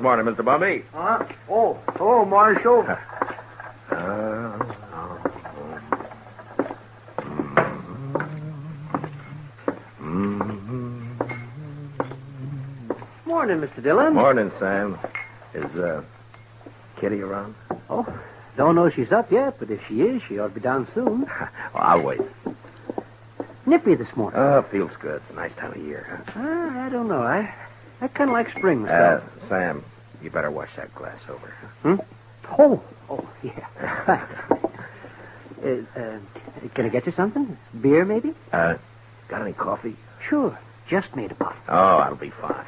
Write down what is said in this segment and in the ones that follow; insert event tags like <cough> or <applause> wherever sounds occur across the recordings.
This morning, Mr. Bumby? Huh? Oh, hello, Marshal. Morning, Mr. Dillon. Morning, Sam. Is, uh, Kitty around? Oh, don't know she's up yet, but if she is, she ought to be down soon. <laughs> I'll wait. Nippy this morning. Oh, feels good. It's a nice time of year. Ah, I don't know. I I kind of like spring Uh, myself. Sam, you better wash that glass over. oh, oh, yeah. Thanks. <laughs> Uh, uh, can I get you something? Beer, maybe? Uh, got any coffee? Sure. Just made a puff. Oh, I'll be fine.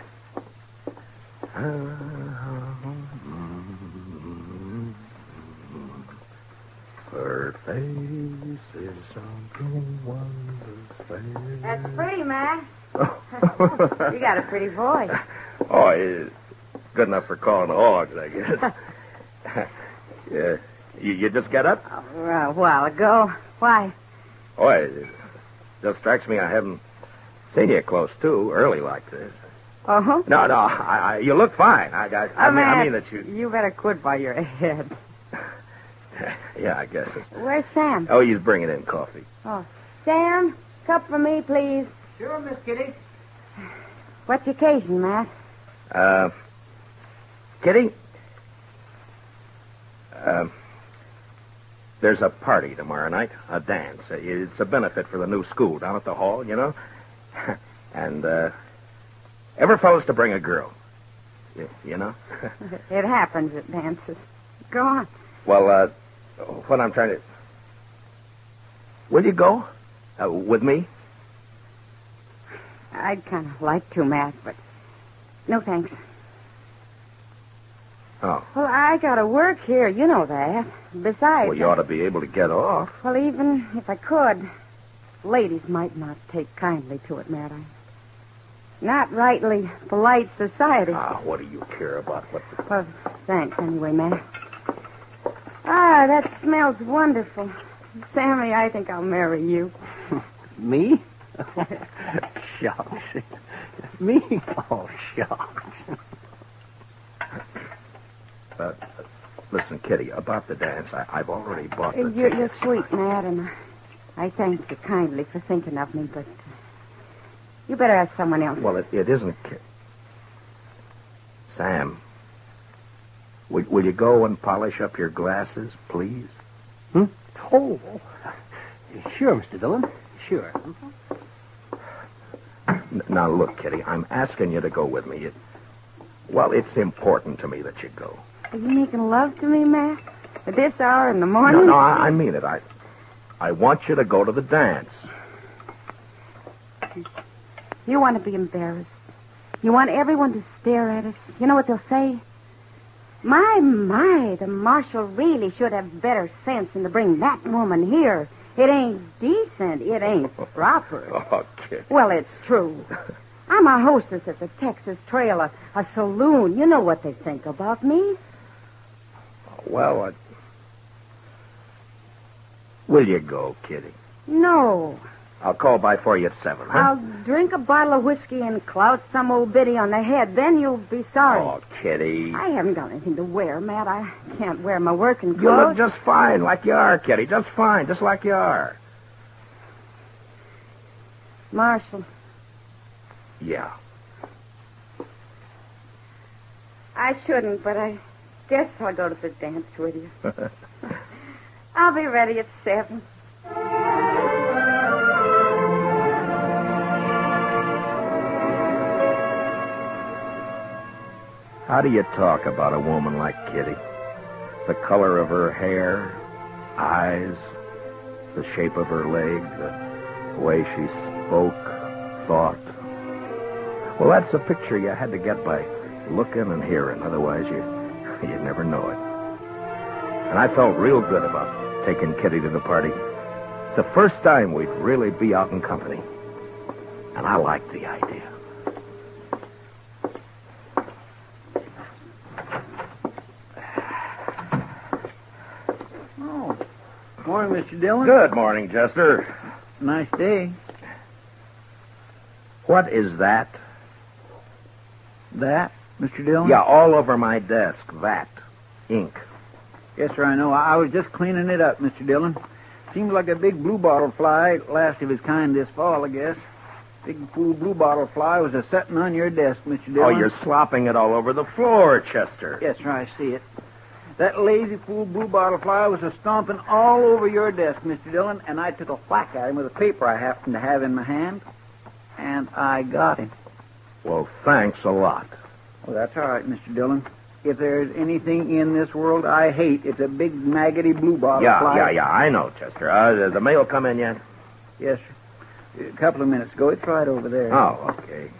Her face is something wonderful. That's pretty, man. <laughs> <laughs> You got a pretty voice. Oh, it's good enough for calling the hogs, I guess. <laughs> <laughs> yeah. You, you just get up? A while ago. Why? Oh, it just strikes me I haven't seen you close to early like this. Oh? No, no, I, I, you look fine. I, I, I, Oh, mean, I mean that you. You better quit by your head. <laughs> Yeah, I guess it's. Where's Sam? Oh, he's bringing in coffee. Oh, Sam, cup for me, please. Sure, Miss Kitty. What's the occasion, Matt? Uh, Kitty? Um, there's a party tomorrow night, a dance. It's a benefit for the new school down at the hall, you know? <laughs> and, uh, every fellow's to bring a girl. You, you know? <laughs> It happens at dances. Go on. well, uh, what I'm trying to. Will you go? Uh, with me? I'd kind of like to, Matt, but no thanks. Oh. Well, I gotta work here. You know that. Besides, Well, you ought to be able to get off. well, even if I could, ladies might not take kindly to it, Matt. I... Not rightly polite society. Ah, what do you care about what the... Well, thanks anyway, Matt. Ah, that smells wonderful. Sammy, I think I'll marry you. <laughs> Me? <laughs> shucks. Me? Oh, shucks. Uh, listen, Kitty, about the dance, I, I've already bought the You're, you're sweet, Matt, and I thank you kindly for thinking of me, but uh, you better ask someone else. Well, it, it isn't. Ki- Sam, will, will you go and polish up your glasses, please? Oh, sure, Mr. Dillon. Sure. N- now, look, Kitty, I'm asking you to go with me. It, well, it's important to me that you go. Are you making love to me, Matt? At this hour in the morning? no, I, I mean it. I, I want you to go to the dance. You want to be embarrassed. You want everyone to stare at us. You know what they'll say? My, my, the marshal really should have better sense than to bring that woman here. It ain't decent. It ain't <laughs> proper. Oh, Kitty. Well, it's true. <laughs> I'm a hostess at the Texas Trail, a, a saloon. You know what they think about me. Well, I... will you go, Kitty? No. I'll call by for you at seven, huh? I'll drink a bottle of whiskey and clout some old biddy on the head. Then you'll be sorry. Oh, Kitty. I haven't got anything to wear, Matt. I can't wear my working clothes. You look just fine, like you are, Kitty. Just fine, just like you are. Marshall, Yeah. I shouldn't, but I guess I'll go to the dance with you. I'll be ready at seven. How do you talk about a woman like Kitty? The color of her hair, eyes, the shape of her leg, the way she spoke, thought. Well, that's the picture you had to get by looking and hearing. Otherwise, you, you'd never know it. And I felt real good about taking Kitty to the party. The first time we'd really be out in company. And I liked the idea. Oh, morning, Mr. Dillon. Good morning, Chester. Nice day. What is that? That, Mr. Dillon? Yeah, all over my desk. That. Ink. Yes, sir, I know. I I was just cleaning it up, Mr. Dillon. Seems like a big blue bottle fly, last of his kind this fall, I guess. Big fool blue bottle fly was a setting on your desk, Mr. Oh, Dillon. Oh, you're slopping it all over the floor, Chester. Yes, sir, I see it. That lazy fool blue bottle fly was a stomping all over your desk, Mr. Dillon, and I took a whack at him with a paper I happened to have in my hand, and I got him. Well, thanks a lot. Well, that's all right, Mr. Dillon. If there's anything in this world I hate, it's a big maggoty blue bottle yeah, fly. yeah, yeah, I know, Chester. Uh, the, the mail come in yet? Yes, sir. A couple of minutes ago. It's right over there. Oh, okay.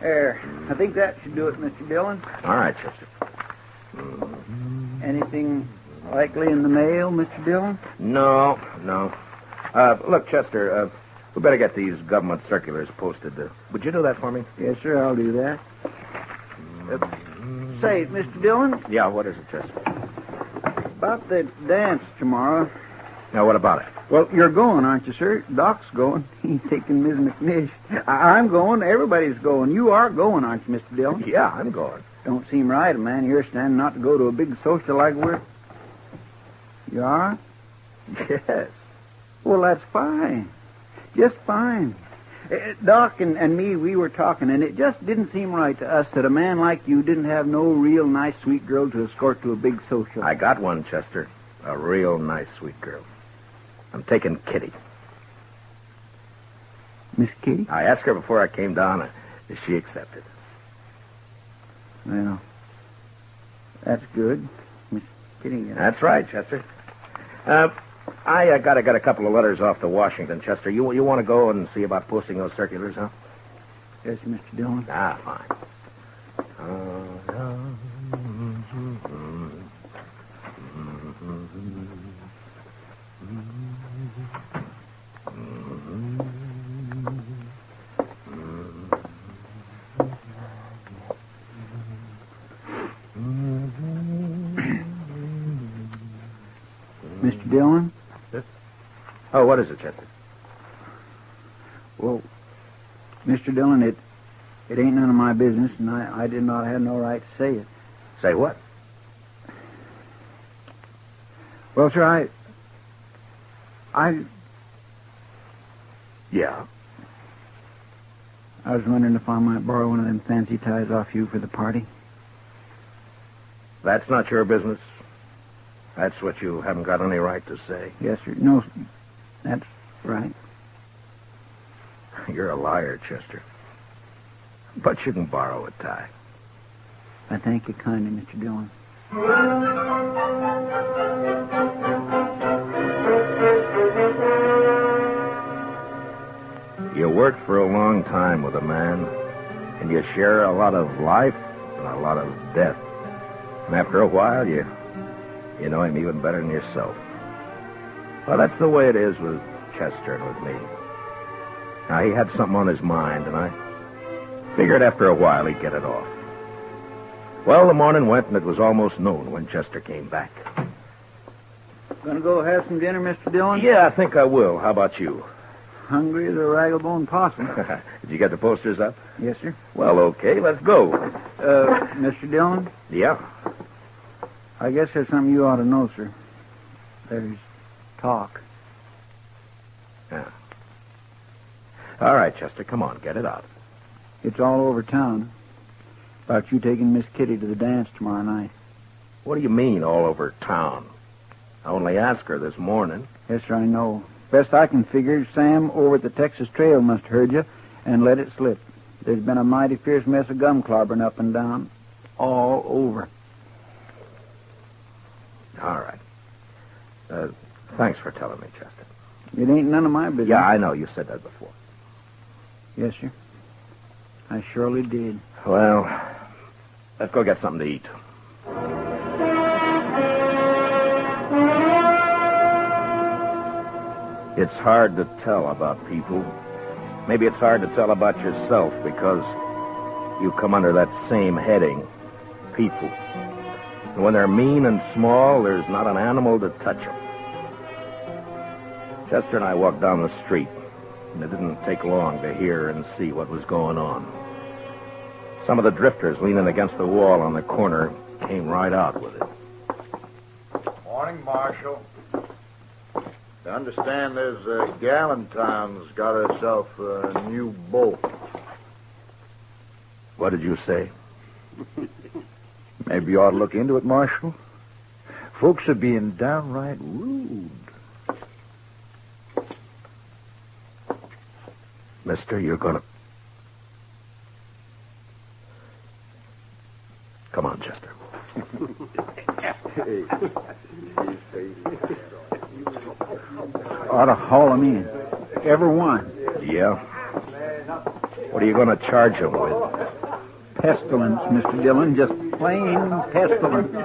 There. I think that should do it, Mr. Dillon. All right, Chester. Anything likely in the mail, Mr. Dillon? No, no. Uh, look, Chester, uh, we better get these government circulars posted. Uh, would you do that for me? Yes, sir. I'll do that. Uh, say, Mr. Dillon, Yeah, what is it, Chester? about the dance tomorrow. Now, what about it? Well, you're going, aren't you, sir? Doc's going. <laughs> He's taking Ms. McNish. I- I'm going. Everybody's going. You are going, aren't you, Mr. Dillon? <laughs> Yeah, I'm going. Don't seem right, a man here standing not to go to a big social like we're. You are? Yes. Well, that's fine. Just fine. Uh, Doc and, and me, we were talking, and it just didn't seem right to us that a man like you didn't have no real nice, sweet girl to escort to a big social. I got one, Chester. A real nice, sweet girl. I'm taking Kitty. Miss Kitty? I asked her before I came down, if she accepted. Well, that's good. Miss Kitty. uh, That's right, Chester. Uh, I uh, got, I got a couple of letters off to Washington, Chester. You, you want to go and see about posting those circulars, huh? Yes, Mr. Dillon. Ah, fine. Mr. Dillon? Oh, what is it, Chester? Well, Mr. Dillon, it it ain't none of my business, and I, I did not have no right to say it. Say what? Well, sir, I I Yeah. I was wondering if I might borrow one of them fancy ties off you for the party. That's not your business. That's what you haven't got any right to say. Yes, sir. No, that's right. <laughs> You're a liar, Chester. But you can borrow a tie. I thank you kindly, Mr. Dillon. You work for a long time with a man, and you share a lot of life and a lot of death. And after a while, you you know him even better than yourself. Well, that's the way it is with Chester and with me. Now, he had something on his mind, and I figured after a while he'd get it off. Well, the morning went, and it was almost noon when Chester came back. Gonna go have some dinner, Mr. Dillon? Yeah, I think I will. How about you? Hungry as a ragabone possum. <laughs> Did you get the posters up? yes, sir. Well, okay, let's go. Uh, Mr. Dillon, Yeah. I guess there's something you ought to know, sir. There's talk. Yeah. All right, Chester, come on, get it out. It's all over town. About you taking Miss Kitty to the dance tomorrow night. What do you mean, all over town? I only asked her this morning. Yes, sir, I know. Best I can figure, Sam over at the Texas Trail must have heard you and let it slip. There's been a mighty fierce mess of gum clobbering up and down. All over. All right. Uh, thanks for telling me, Chester. It ain't none of my business. Yeah, I know. You said that before. Yes, sir. I surely did. Well, let's go get something to eat. It's hard to tell about people. Maybe it's hard to tell about yourself because you come under that same heading, people. And when they're mean and small, there's not an animal to touch them. Chester and I walked down the street, and it didn't take long to hear and see what was going on. Some of the drifters leaning against the wall on the corner came right out with it. Morning, Marshal. I understand there's uh, Galentine's got herself a new boat. What did you say? <laughs> Maybe you ought to look into it, Marshal. Folks are being downright rude. Mister, you're gonna. Come on, Chester. Ought to haul 'em in. Every one. Yeah? What are you gonna charge him with? Pestilence, Mr. Dillon. Just plain pestilence.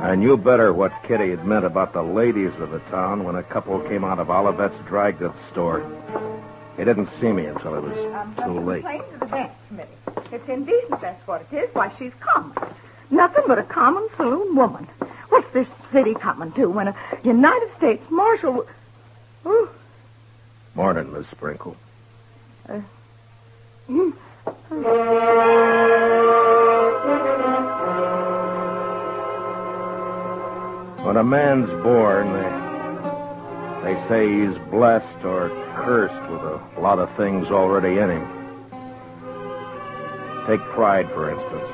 I knew better what Kitty had meant about the ladies of the town when a couple came out of Olivet's dry goods store. They didn't see me until it was too um, late. Complain to the dance committee. It's indecent, that's what it is. Why, she's common. Nothing but a common saloon woman. What's this city coming to when a United States Marshal... Ooh, Morning, Miss Sprinkle. When a man's born, they, they say he's blessed or cursed with a lot of things already in him. Take pride, for instance.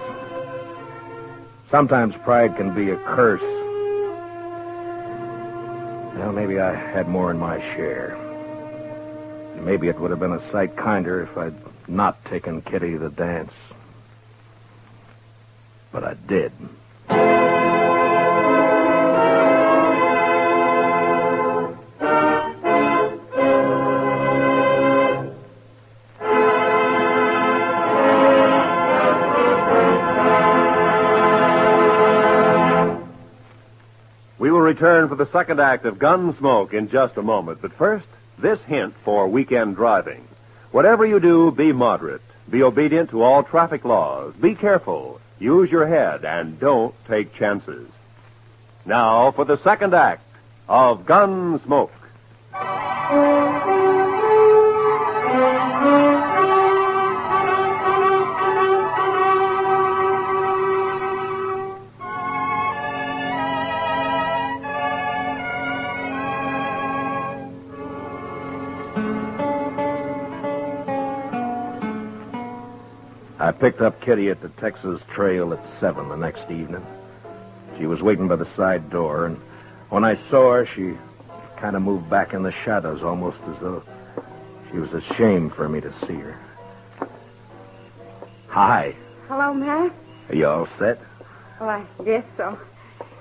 Sometimes pride can be a curse. Well, maybe I had more in my share. Maybe it would have been a sight kinder if I'd not taken Kitty to the dance. But I did. We will return for the second act of Gunsmoke in just a moment. But first, this hint for weekend driving. Whatever you do, be moderate. Be obedient to all traffic laws. Be careful. Use your head and don't take chances. Now for the second act of Gunsmoke. Picked up Kitty at the Texas Trail at 7 the next evening. She was waiting by the side door, and when I saw her, she kind of moved back in the shadows, almost as though she was ashamed for me to see her. Hi. Hello, Matt. Are you all set? Well, I guess so.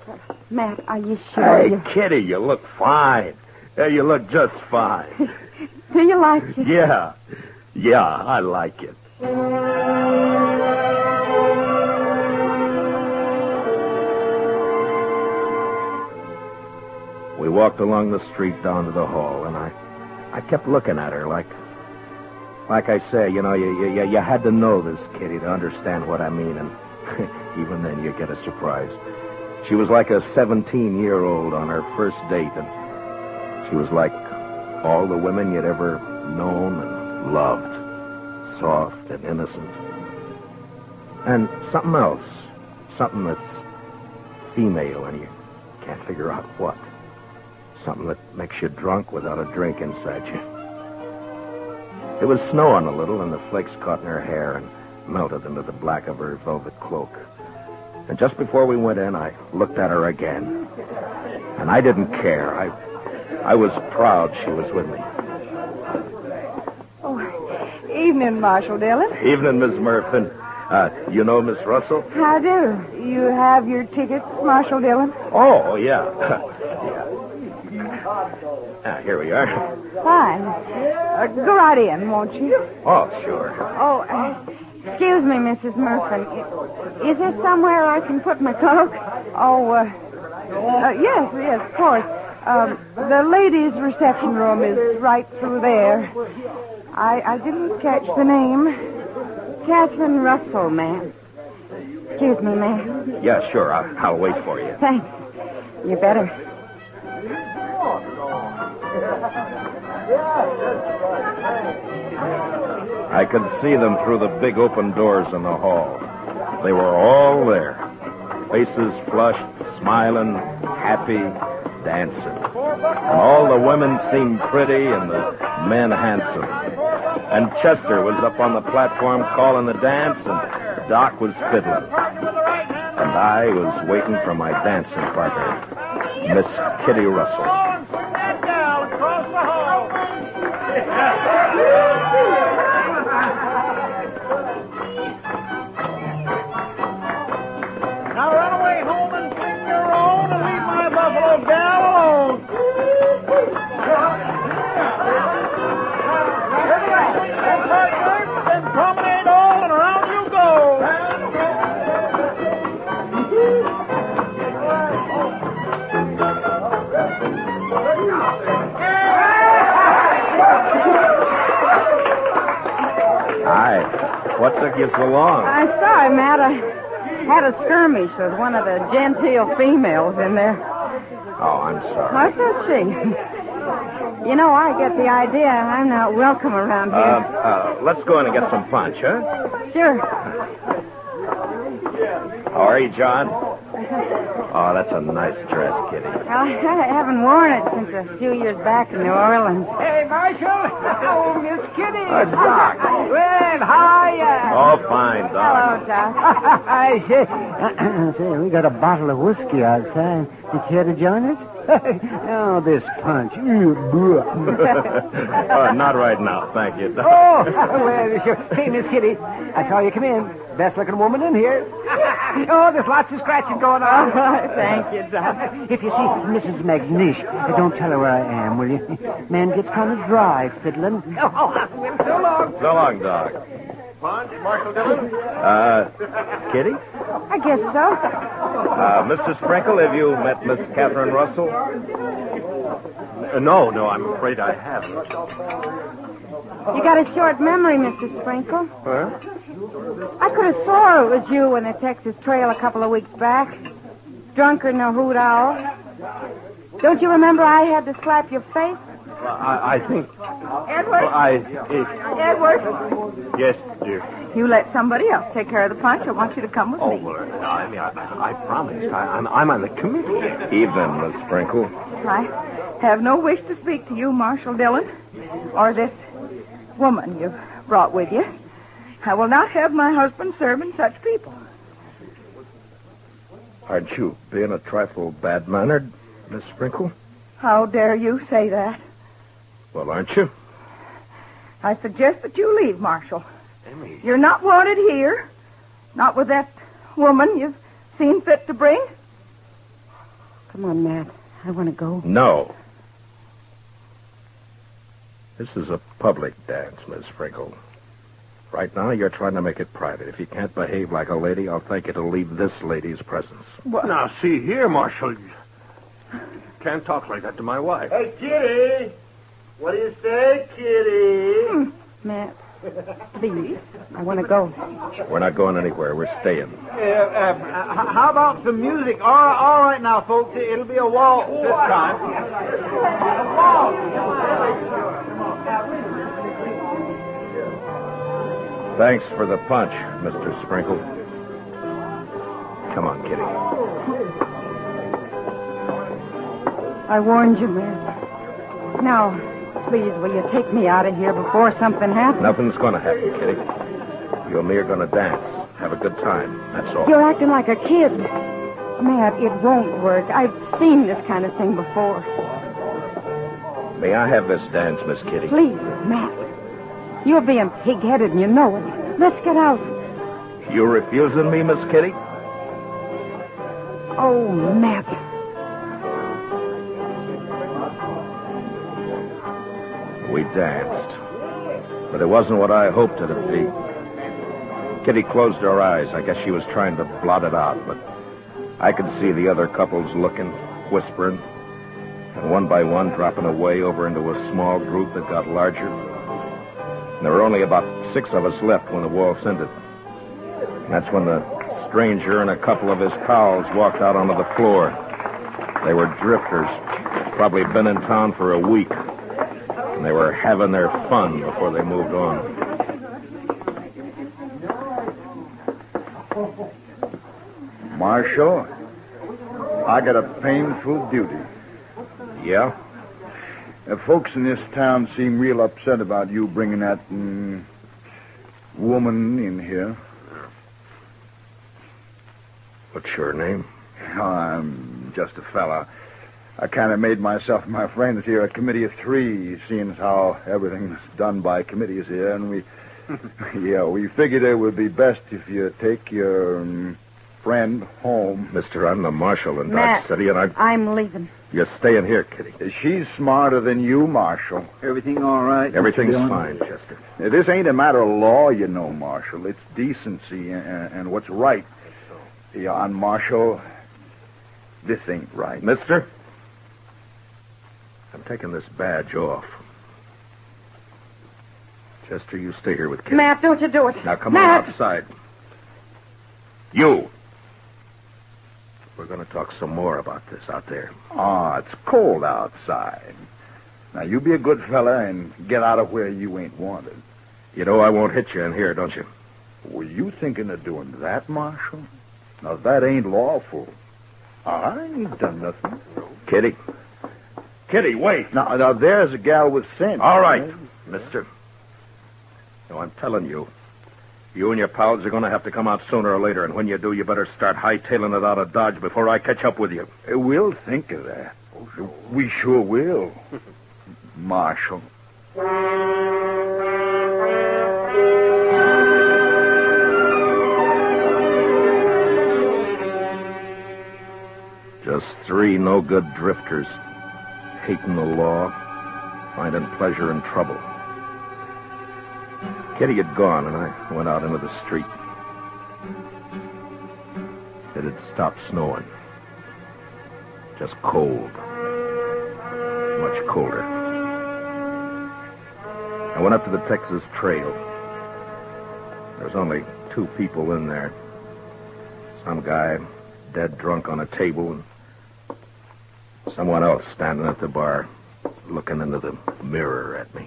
Uh, Matt, are you sure? Hey, you... Kitty, you look fine. Yeah, you look just fine. <laughs> Do you like it? yeah. Yeah, I like it. We walked along the street down to the hall, and I, I kept looking at her like, like I say, you know, you, you, you had to know this, Kitty, to understand what I mean, and <laughs> even then you get a surprise. She was like a 17-year-old on her first date, and she was like all the women you'd ever known and loved, soft and innocent. And something else, something that's female and you can't figure out what. Something that makes you drunk without a drink inside you. It was snowing a little, and the flakes caught in her hair and melted into the black of her velvet cloak. And just before we went in, I looked at her again. And I didn't care. I, I was proud she was with me. Evening, Marshal Dillon. Evening, Miss Murfin. Uh, you know Miss Russell? I do? You have your tickets, Marshal Dillon? Oh, yeah. <laughs> yeah. Ah, here we are. Fine. Uh, go right in, won't you? Oh, sure. Oh, uh, excuse me, Mrs. Murfin. Is there somewhere I can put my cloak? Oh, uh, uh, yes, yes, of course. Um, the ladies' reception room is right through there. I, I didn't catch the name. Catherine Russell, ma'am. Excuse me, ma'am. Yeah, sure. I'll, I'll wait for you. Thanks. You better. I could see them through the big open doors in the hall. They were all there. Faces flushed, smiling, happy, dancing. And all the women seemed pretty and the men handsome. And Chester was up on the platform calling the dance, and Doc was fiddling. And I was waiting for my dancing partner, Miss Kitty Russell. <laughs> Hi. What you so long? I'm sorry, Matt. I had a skirmish with one of the genteel females in there. Oh, I'm sorry. What says she? You know, I get the idea I'm not welcome around Uh, here. uh, let's go in and get some punch, huh? Sure. How are you, John? Oh, that's a nice dress, Kitty. I haven't worn it since a few years back in New Orleans. Hey, Marshal. Oh, Miss Kitty. That's Doc. Well, hiya. Oh, fine, Doc. Hello, Doc. <laughs> I say, <clears throat> say, we got a bottle of whiskey outside. You care to join us? <laughs> oh, this punch. <laughs> Uh, not right now, thank you. Doc. Oh, well, sure. Hey, Miss Kitty, I saw you come in. Best looking woman in here. oh, there's lots of scratching going on. Thank you, Doc. if you see Mrs. McNish, uh, don't tell her where I am, will you? Man gets kind of dry fiddling. Oh, well, so long. So long, Doc. Marshal Dillon? Uh, Kitty? I guess so. Uh, Mr. Sprinkle, have you met Miss Catherine Russell? Uh, no, no, I'm afraid I haven't. You got a short memory, Mr. Sprinkle. Huh? I could have swore it was you in the Texas Trail a couple of weeks back. Drunker than a hoot owl. Don't you remember I had to slap your face? I, I think. Edward, I. It, Edward, yes, dear. you let somebody else take care of the punch. I want you to come with Oh, me. Oh, well, I mean, I, I promised. I, I'm, I'm on the committee. Evening, Miss Sprinkle. I have no wish to speak to you, Marshal Dillon, or this woman you've brought with you. I will not have my husband serving such people. Aren't you being a trifle bad-mannered, Miss Sprinkle? How dare you say that? Well, aren't you? I suggest that you leave, Marshal. Emmy. You're not wanted here. Not with that woman you've seen fit to bring. Come on, Matt. I want to go. No. This is a public dance, Miss Sprinkle. Right now, you're trying to make it private. If you can't behave like a lady, I'll thank you to leave this lady's presence. Now, see here, Marshal. You can't talk like that to my wife. Hey, Kitty. What do you say, Kitty? Matt, please. I want to go. We're not going anywhere. We're staying. Uh, uh, how about some music? All right, all right now, folks. It'll be a waltz this time. Thanks for the punch, Mr. Sprinkle. Come on, Kitty. I warned you, Matt. Now, please, will you take me out of here before something happens? Nothing's going to happen, Kitty. You and me are going to dance. Have a good time. That's all. You're acting like a kid. Matt, it won't work. I've seen this kind of thing before. May I have this dance, Miss Kitty? Please, Matt. You're being pig-headed and you know it. Let's get out. You're refusing me, Miss Kitty? Oh, Matt. We danced. But it wasn't what I hoped it'd be. Kitty closed her eyes. I guess she was trying to blot it out, but I could see the other couples looking, whispering, and one by one dropping away over into a small group that got larger. And there were only about six of us left when the waltz ended. And that's when the stranger and a couple of his pals walked out onto the floor. They were drifters, probably been in town for a week. And they were having their fun before they moved on. Marshal, I got a painful duty. Yeah? Uh, folks in this town seem real upset about you bringing that mm, woman in here. What's your name? I'm just a fella. I kind of made myself and my friends here a committee of three, seeing as how everything's done by committees here, and we, <laughs> yeah, we figured it would be best if you take your um, friend home. Mister, I'm the marshal in Matt. Dodge City, and I'm. I'm leaving. You're staying here, Kitty. She's smarter than you, Marshal. Everything all right? Everything's fine, Chester. Now, This ain't a matter of law, you know, Marshal. It's decency and, and what's right. Yeah, and Marshal, this ain't right. Mister, I'm taking this badge off. Chester, you stay here with Kitty. Matt, don't you do it. Now come Matt. on outside. You. We're going to talk some more about this out there. Ah, it's cold outside. Now, you be a good fella and get out of where you ain't wanted. You know I won't hit you in here, don't you? Were you thinking of doing that, Marshal? Now, that ain't lawful. I ain't done nothing. Kitty. Kitty, wait. Now, now there's a gal with sense. All right, mister. No, I'm telling you. You and your pals are going to have to come out sooner or later, and when you do, you better start hightailing it out of Dodge before I catch up with you. We'll think of that. We sure will. Marshal. Just three no good drifters, hating the law, finding pleasure in trouble. Kitty had gone, and I went out into the street. It had stopped snowing. Just cold. Much colder. I went up to the Texas Trail. There was only two people in there. Some guy dead drunk on a table and someone else standing at the bar looking into the mirror at me.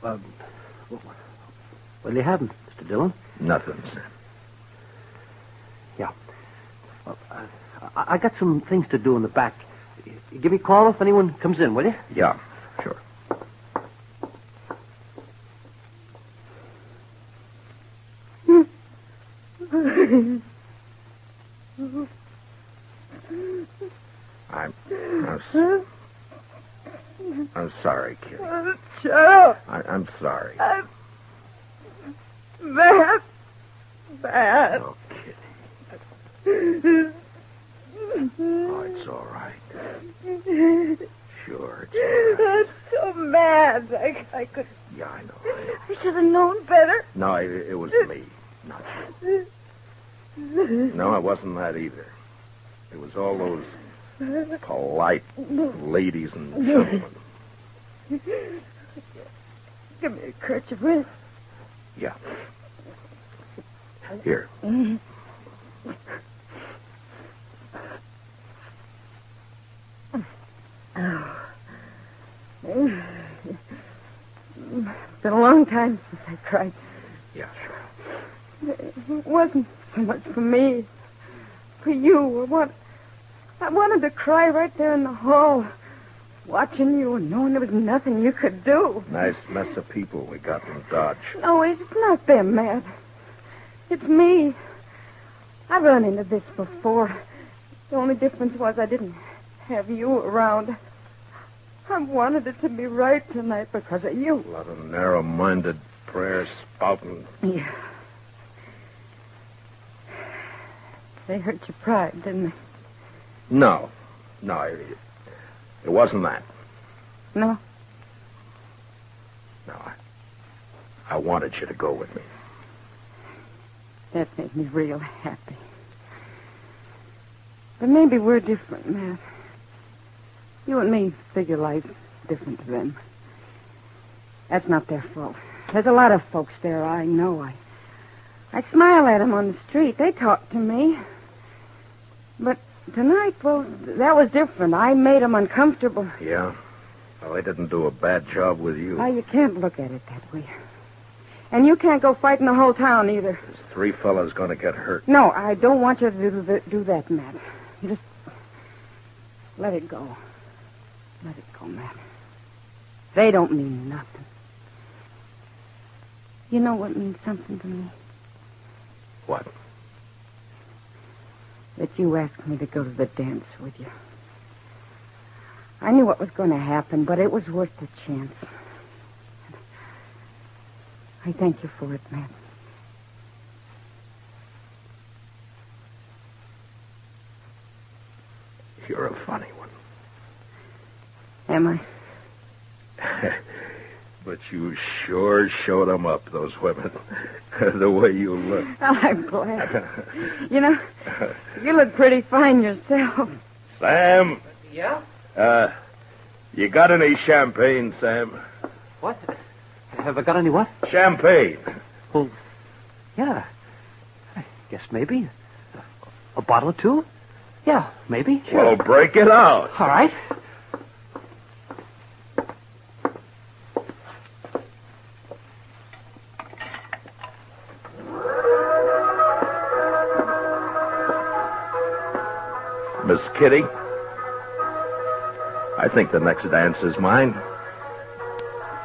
Well, What'll you have, Mr. Dillon? Nothing, sir. Yeah. Well, I, I got some things to do in the back. Give me a call if anyone comes in, will you? Yeah, hands. I, I could. Yeah, I know. I, I should have known better. No, it, it was me, not you. No, it wasn't that either. It was all those polite ladies and gentlemen. Give me a kerchief. Yeah. Here. Oh. It's been a long time since I cried. Yes. It wasn't so much for me, for you. I, want, I wanted to cry right there in the hall, watching you and knowing there was nothing you could do. Nice mess of people we got in Dodge. No, it's not them, Matt. It's me. I've run into this before. The only difference was I didn't have you around. I wanted it to be right tonight because of you. A lot of narrow-minded prayers spouting. Yeah. They hurt your pride, didn't they? No, no, it, it wasn't that. No? No, I, I wanted you to go with me. That made me real happy. But maybe we're different, Matt. You and me figure life different to them. That's not their fault. There's a lot of folks there I know. I, I smile at them on the street. They talk to me. But tonight, well, that was different. I made them uncomfortable. Yeah? Well, they didn't do a bad job with you. Why, you can't look at it that way. And you can't go fighting the whole town either. There's three fellas going to get hurt. No, I don't want you to do, th- do that, Matt. You just let it go. Let it go, Matt. They don't mean nothing. You know what means something to me? What? That you asked me to go to the dance with you. I knew what was going to happen, but it was worth the chance. I thank you for it, Matt. You're a funny one. Am I? <laughs> But you sure showed 'em up, those women. <laughs> the way you look. <laughs> I'm glad. You know, you look pretty fine yourself. Sam, Yeah? uh, you got any champagne, Sam? What? Have I got any what? Champagne. Well, yeah. I guess maybe. A bottle or two? Yeah, maybe. Sure. Well, break it out. All right. Kitty, I think the next dance is mine.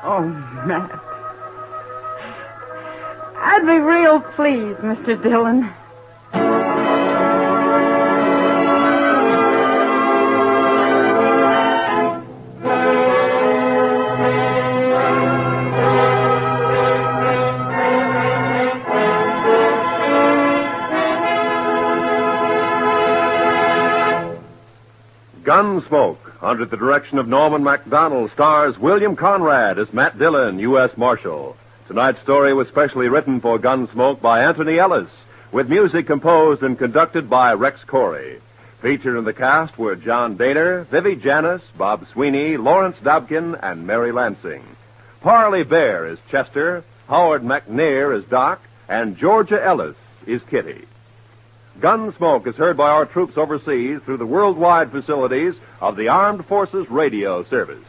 Oh, Matt. I'd be real pleased, Mr. Dillon. Gunsmoke, under the direction of Norman Macdonnell, stars William Conrad as Matt Dillon, U.S. Marshal. Tonight's story was specially written for Gunsmoke by Antony Ellis, with music composed and conducted by Rex Koury. Featured in the cast were John Dehner, Vivi Janiss, Bob Sweeney, Lawrence Dobkin, and Mary Lansing. Parley Baer is Chester, Howard McNear is Doc, and Georgia Ellis is Kitty. Gunsmoke is heard by our troops overseas through the worldwide facilities of the Armed Forces Radio Service.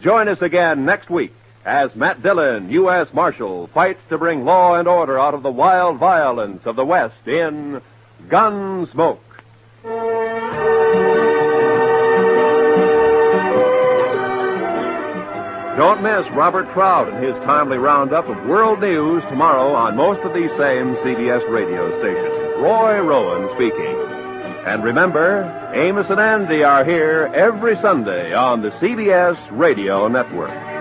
Join us again next week as Matt Dillon, U.S. Marshal, fights to bring law and order out of the wild violence of the West in Gunsmoke. Don't miss Robert Trout and his timely roundup of world news tomorrow on most of these same CBS radio stations. Roy Rowan speaking. And remember, Amos and Andy are here every Sunday on the CBS Radio Network.